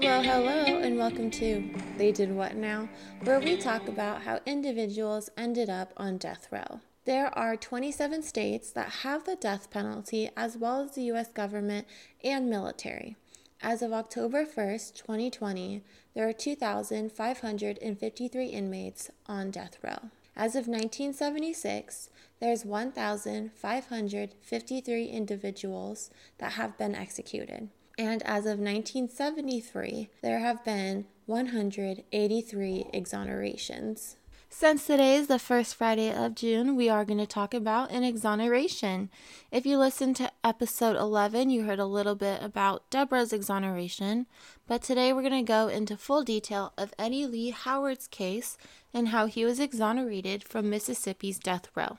Hello, hello, and welcome to They Did What Now, where we talk about how individuals ended up on death row. There are 27 states that have the death penalty, as well as the U.S. government and military. As of October 1st, 2020, there are 2,553 inmates on death row. As of 1976, there's 1,553 individuals that have been executed and as of 1973, there have been 183 exonerations. Since today is the first Friday of June, we are going to talk about an exoneration. If you listened to episode 11, you heard a little bit about Deborah's exoneration, but today we're going to go into full detail of Eddie Lee Howard's case and how he was exonerated from Mississippi's death row.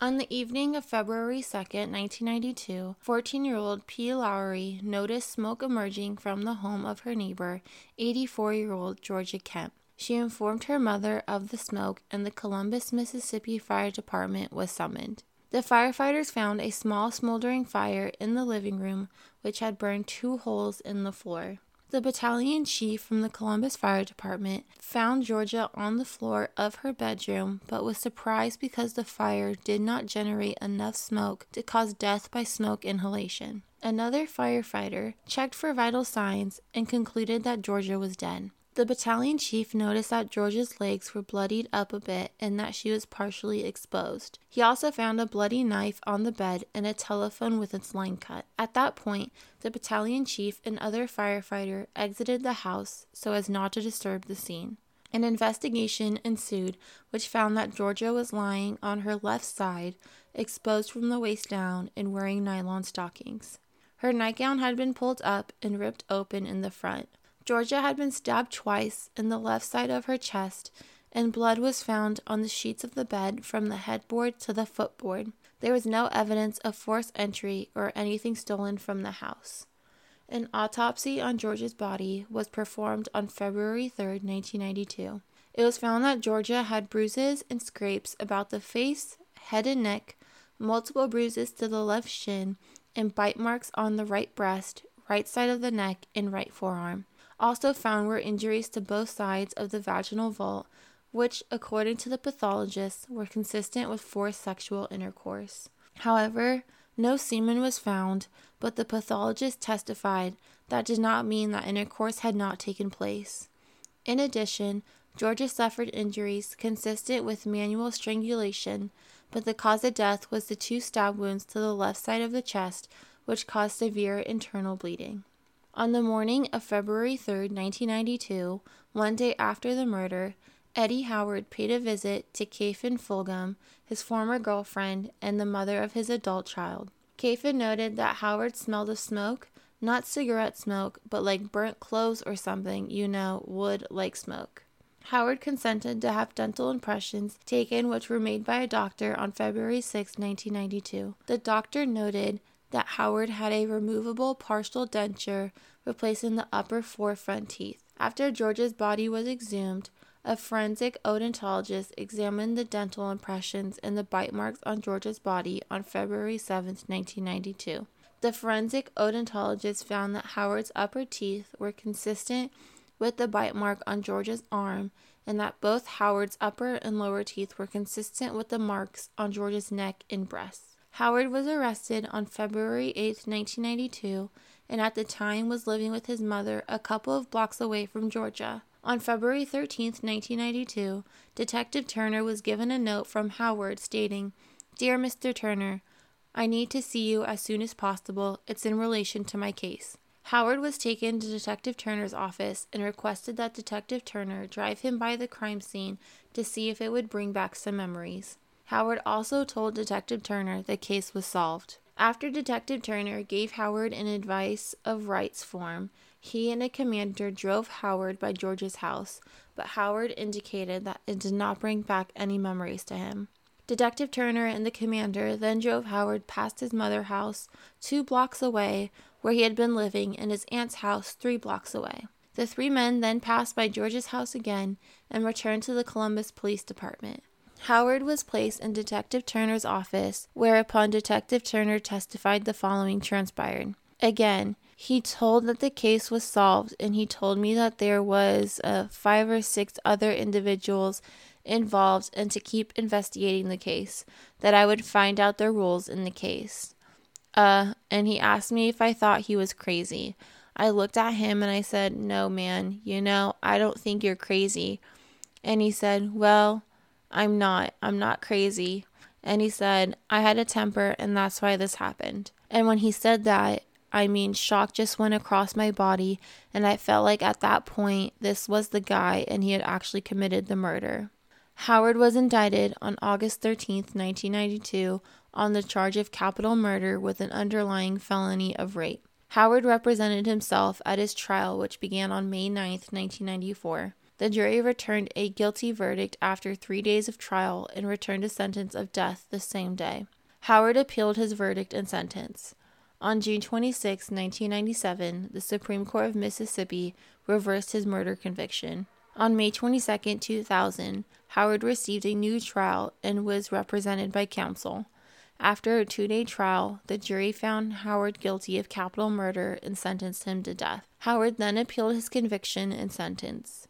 On the evening of February 2, 1992, 14 year old P. Lowry noticed smoke emerging from the home of her neighbor, 84 year old Georgia Kemp. She informed her mother of the smoke, and the Columbus, Mississippi Fire Department was summoned. The firefighters found a small smoldering fire in the living room, which had burned two holes in the floor. The battalion chief from the Columbus Fire Department found Georgia on the floor of her bedroom, but was surprised because the fire did not generate enough smoke to cause death by smoke inhalation. Another firefighter checked for vital signs and concluded that Georgia was dead. The battalion chief noticed that Georgia's legs were bloodied up a bit and that she was partially exposed. He also found a bloody knife on the bed and a telephone with its line cut. At that point, the battalion chief and other firefighter exited the house so as not to disturb the scene. An investigation ensued, which found that Georgia was lying on her left side, exposed from the waist down, and wearing nylon stockings. Her nightgown had been pulled up and ripped open in the front. Georgia had been stabbed twice in the left side of her chest, and blood was found on the sheets of the bed from the headboard to the footboard. There was no evidence of forced entry or anything stolen from the house. An autopsy on Georgia's body was performed on February 3, 1992. It was found that Georgia had bruises and scrapes about the face, head, and neck, multiple bruises to the left shin, and bite marks on the right breast, right side of the neck, and right forearm. Also found were injuries to both sides of the vaginal vault, which, according to the pathologist, were consistent with forced sexual intercourse. However, no semen was found, but the pathologist testified that did not mean that intercourse had not taken place. In addition, Georgia suffered injuries consistent with manual strangulation, but the cause of death was the two stab wounds to the left side of the chest, which caused severe internal bleeding. On the morning of February 3, 1992, one day after the murder, Eddie Howard paid a visit to Kafin Fulghum, his former girlfriend and the mother of his adult child. Kafin noted that Howard smelled of smoke, not cigarette smoke, but like burnt clothes or something, you know, wood like smoke. Howard consented to have dental impressions taken, which were made by a doctor on February 6, 1992. The doctor noted that Howard had a removable partial denture replacing the upper four front teeth. After Georgia's body was exhumed, a forensic odontologist examined the dental impressions and the bite marks on Georgia's body on February 7, 1992. The forensic odontologist found that Howard's upper teeth were consistent with the bite mark on Georgia's arm and that both Howard's upper and lower teeth were consistent with the marks on Georgia's neck and breast. Howard was arrested on February 8, 1992, and at the time was living with his mother a couple of blocks away from Georgia. On February 13, 1992, Detective Turner was given a note from Howard stating, Dear Mr. Turner, I need to see you as soon as possible. It's in relation to my case. Howard was taken to Detective Turner's office and requested that Detective Turner drive him by the crime scene to see if it would bring back some memories. Howard also told Detective Turner the case was solved. After Detective Turner gave Howard an advice of rights form, he and a commander drove Howard by Georgia's house, but Howard indicated that it did not bring back any memories to him. Detective Turner and the commander then drove Howard past his mother's house two blocks away, where he had been living, and his aunt's house three blocks away. The three men then passed by Georgia's house again and returned to the Columbus Police Department. Howard was placed in Detective Turner's office, whereupon Detective Turner testified the following transpired. Again, He told that the case was solved, and he told me that there was uh, five or six other individuals involved and to keep investigating the case, that I would find out the rules in the case. Uh, and he asked me if I thought he was crazy. I looked at him and I said, No, man, you know, I don't think you're crazy. And he said, Well, I'm not. I'm not crazy. And he said, I had a temper and that's why this happened. And when he said that, I mean, shock just went across my body, and I felt like at that point this was the guy and he had actually committed the murder. Howard was indicted on August 13, 1992, on the charge of capital murder with an underlying felony of rape. Howard represented himself at his trial, which began on May 9, 1994. The jury returned a guilty verdict after three days of trial and returned a sentence of death the same day. Howard appealed his verdict and sentence. On June 26, 1997, the Supreme Court of Mississippi reversed his murder conviction. On May 22, 2000, Howard received a new trial and was represented by counsel. After a two day trial, the jury found Howard guilty of capital murder and sentenced him to death. Howard then appealed his conviction and sentence.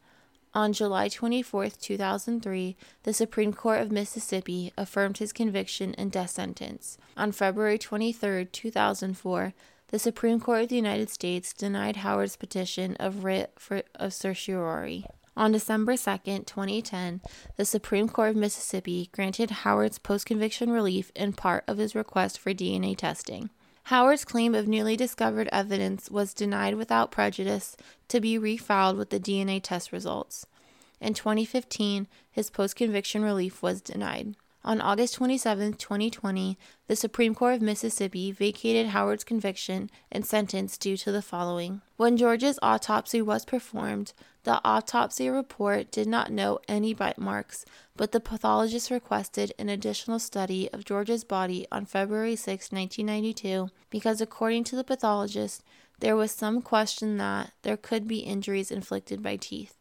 On July 24, 2003, the Supreme Court of Mississippi affirmed his conviction and death sentence. On February 23, 2004, the Supreme Court of the United States denied Howard's petition of writ for, of certiorari. On December 2, 2010, the Supreme Court of Mississippi granted Howard's post conviction relief in part of his request for DNA testing. Howard's claim of newly discovered evidence was denied without prejudice to be refiled with the DNA test results. In 2015, his post conviction relief was denied. On August 27, 2020, the Supreme Court of Mississippi vacated Howard's conviction and sentence due to the following. When Georgia's autopsy was performed, the autopsy report did not note any bite marks, but the pathologist requested an additional study of Georgia's body on February 6, 1992, because according to the pathologist, there was some question that there could be injuries inflicted by teeth.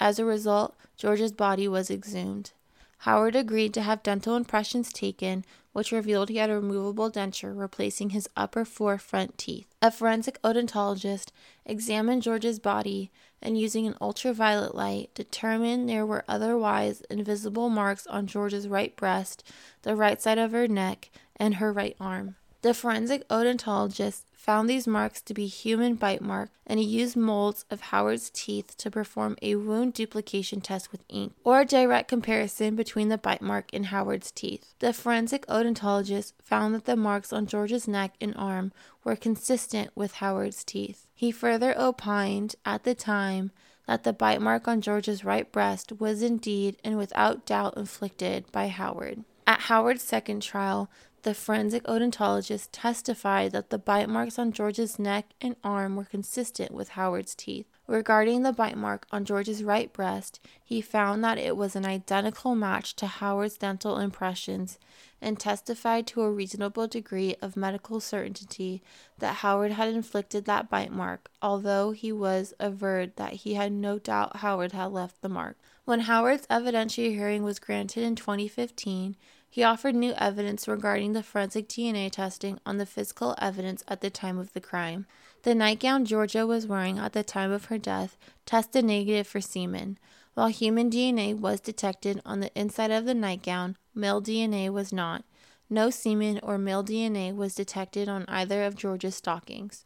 As a result, Georgia's body was exhumed. Howard agreed to have dental impressions taken, which revealed he had a removable denture replacing his upper four front teeth. A forensic odontologist examined Georgia's body and, using an ultraviolet light, determined there were otherwise invisible marks on Georgia's right breast, the right side of her neck, and her right arm. The forensic odontologist found these marks to be human bite marks, and he used molds of Howard's teeth to perform a wound duplication test with ink, or a direct comparison between the bite mark and Howard's teeth. The forensic odontologist found that the marks on Georgia's neck and arm were consistent with Howard's teeth. He further opined at the time that the bite mark on Georgia's right breast was indeed and without doubt inflicted by Howard. At Howard's second trial, the forensic odontologist testified that the bite marks on Georgia's neck and arm were consistent with Howard's teeth. Regarding the bite mark on Georgia's right breast, he found that it was an identical match to Howard's dental impressions and testified to a reasonable degree of medical certainty that Howard had inflicted that bite mark, although he was averred that he had no doubt Howard had left the mark. When Howard's evidentiary hearing was granted in 2015, he offered new evidence regarding the forensic DNA testing on the physical evidence at the time of the crime. The nightgown Georgia was wearing at the time of her death tested negative for semen. While human DNA was detected on the inside of the nightgown, male DNA was not. No semen or male DNA was detected on either of Georgia's stockings.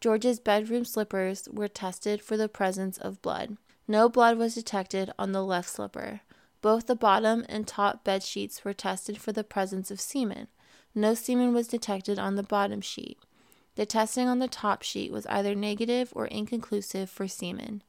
Georgia's bedroom slippers were tested for the presence of blood. No blood was detected on the left slipper. Both the bottom and top bed sheets were tested for the presence of semen. No semen was detected on the bottom sheet. The testing on the top sheet was either negative or inconclusive for semen.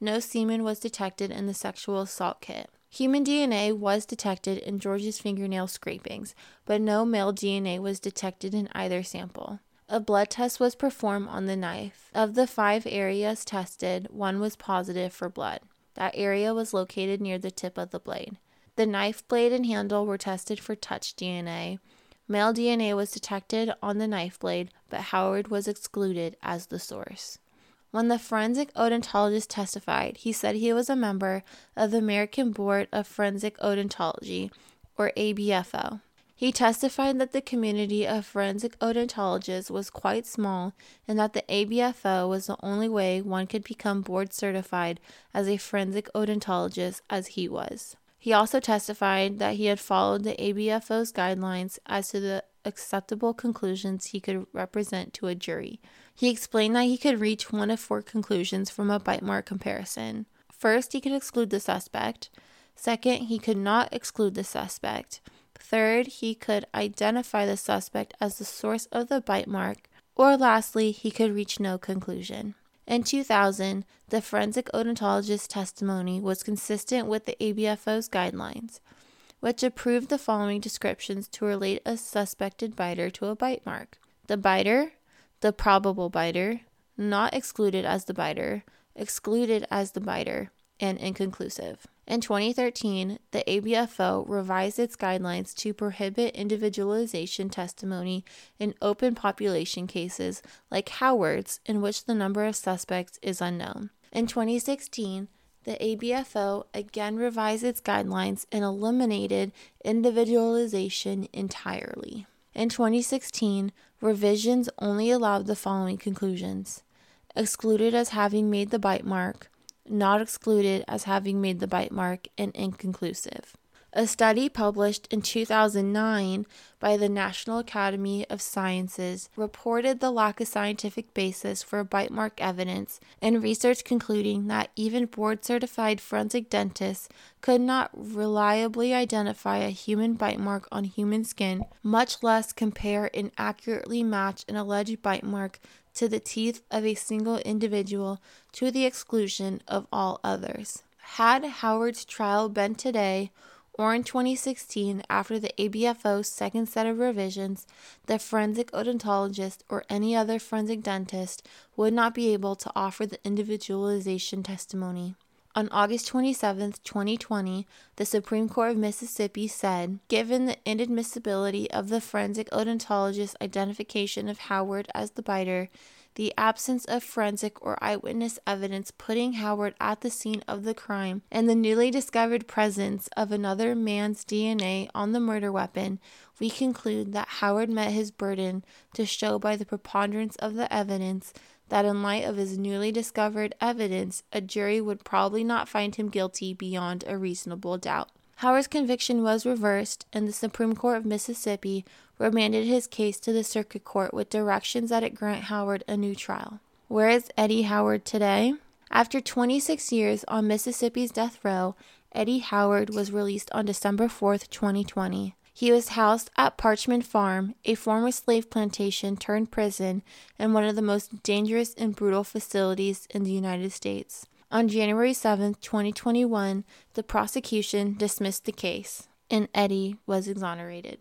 No semen was detected in the sexual assault kit. Human DNA was detected in Georgia's fingernail scrapings, but no male DNA was detected in either sample. A blood test was performed on the knife. Of the five areas tested, one was positive for blood. That area was located near the tip of the blade. The knife blade and handle were tested for touch DNA. Male DNA was detected on the knife blade, but Howard was excluded as the source. When the forensic odontologist testified, he said he was a member of the American Board of Forensic Odontology, or ABFO. He testified that the community of forensic odontologists was quite small and that the ABFO was the only way one could become board certified as a forensic odontologist as he was. He also testified that he had followed the ABFO's guidelines as to the acceptable conclusions he could represent to a jury. He explained that he could reach one of four conclusions from a bite mark comparison. First, he could exclude the suspect. Second, he could not exclude the suspect. Third, he could identify the suspect as the source of the bite mark. Or lastly, he could reach no conclusion. In 2000, the forensic odontologist's testimony was consistent with the ABFO's guidelines, which approved the following descriptions to relate a suspected biter to a bite mark the biter, the probable biter, not excluded as the biter, excluded as the biter, and inconclusive. In 2013, the ABFO revised its guidelines to prohibit individualization testimony in open population cases like Howard's, in which the number of suspects is unknown. In 2016, the ABFO again revised its guidelines and eliminated individualization entirely. In 2016, revisions only allowed the following conclusions excluded as having made the bite mark, not excluded as having made the bite mark, and inconclusive. A study published in 2009 by the National Academy of Sciences reported the lack of scientific basis for bite mark evidence, and research concluding that even board certified forensic dentists could not reliably identify a human bite mark on human skin, much less compare and accurately match an alleged bite mark to the teeth of a single individual to the exclusion of all others. Had Howard's trial been today, or in 2016 after the ABFO's second set of revisions, the forensic odontologist or any other forensic dentist would not be able to offer the individualization testimony. On August 27, 2020, the Supreme Court of Mississippi said, given the inadmissibility of the forensic odontologist's identification of Howard as the biter, the absence of forensic or eyewitness evidence putting Howard at the scene of the crime, and the newly discovered presence of another man's DNA on the murder weapon, we conclude that Howard met his burden to show by the preponderance of the evidence that in light of his newly discovered evidence, a jury would probably not find him guilty beyond a reasonable doubt. Howard's conviction was reversed, and the Supreme Court of Mississippi remanded his case to the Circuit Court with directions that it grant Howard a new trial. Where is Eddie Howard today? After 26 years on Mississippi's death row, Eddie Howard was released on December 4, 2020. He was housed at Parchman Farm, a former slave plantation turned prison, and one of the most dangerous and brutal facilities in the United States. On January 7, 2021, the prosecution dismissed the case, and Eddie was exonerated.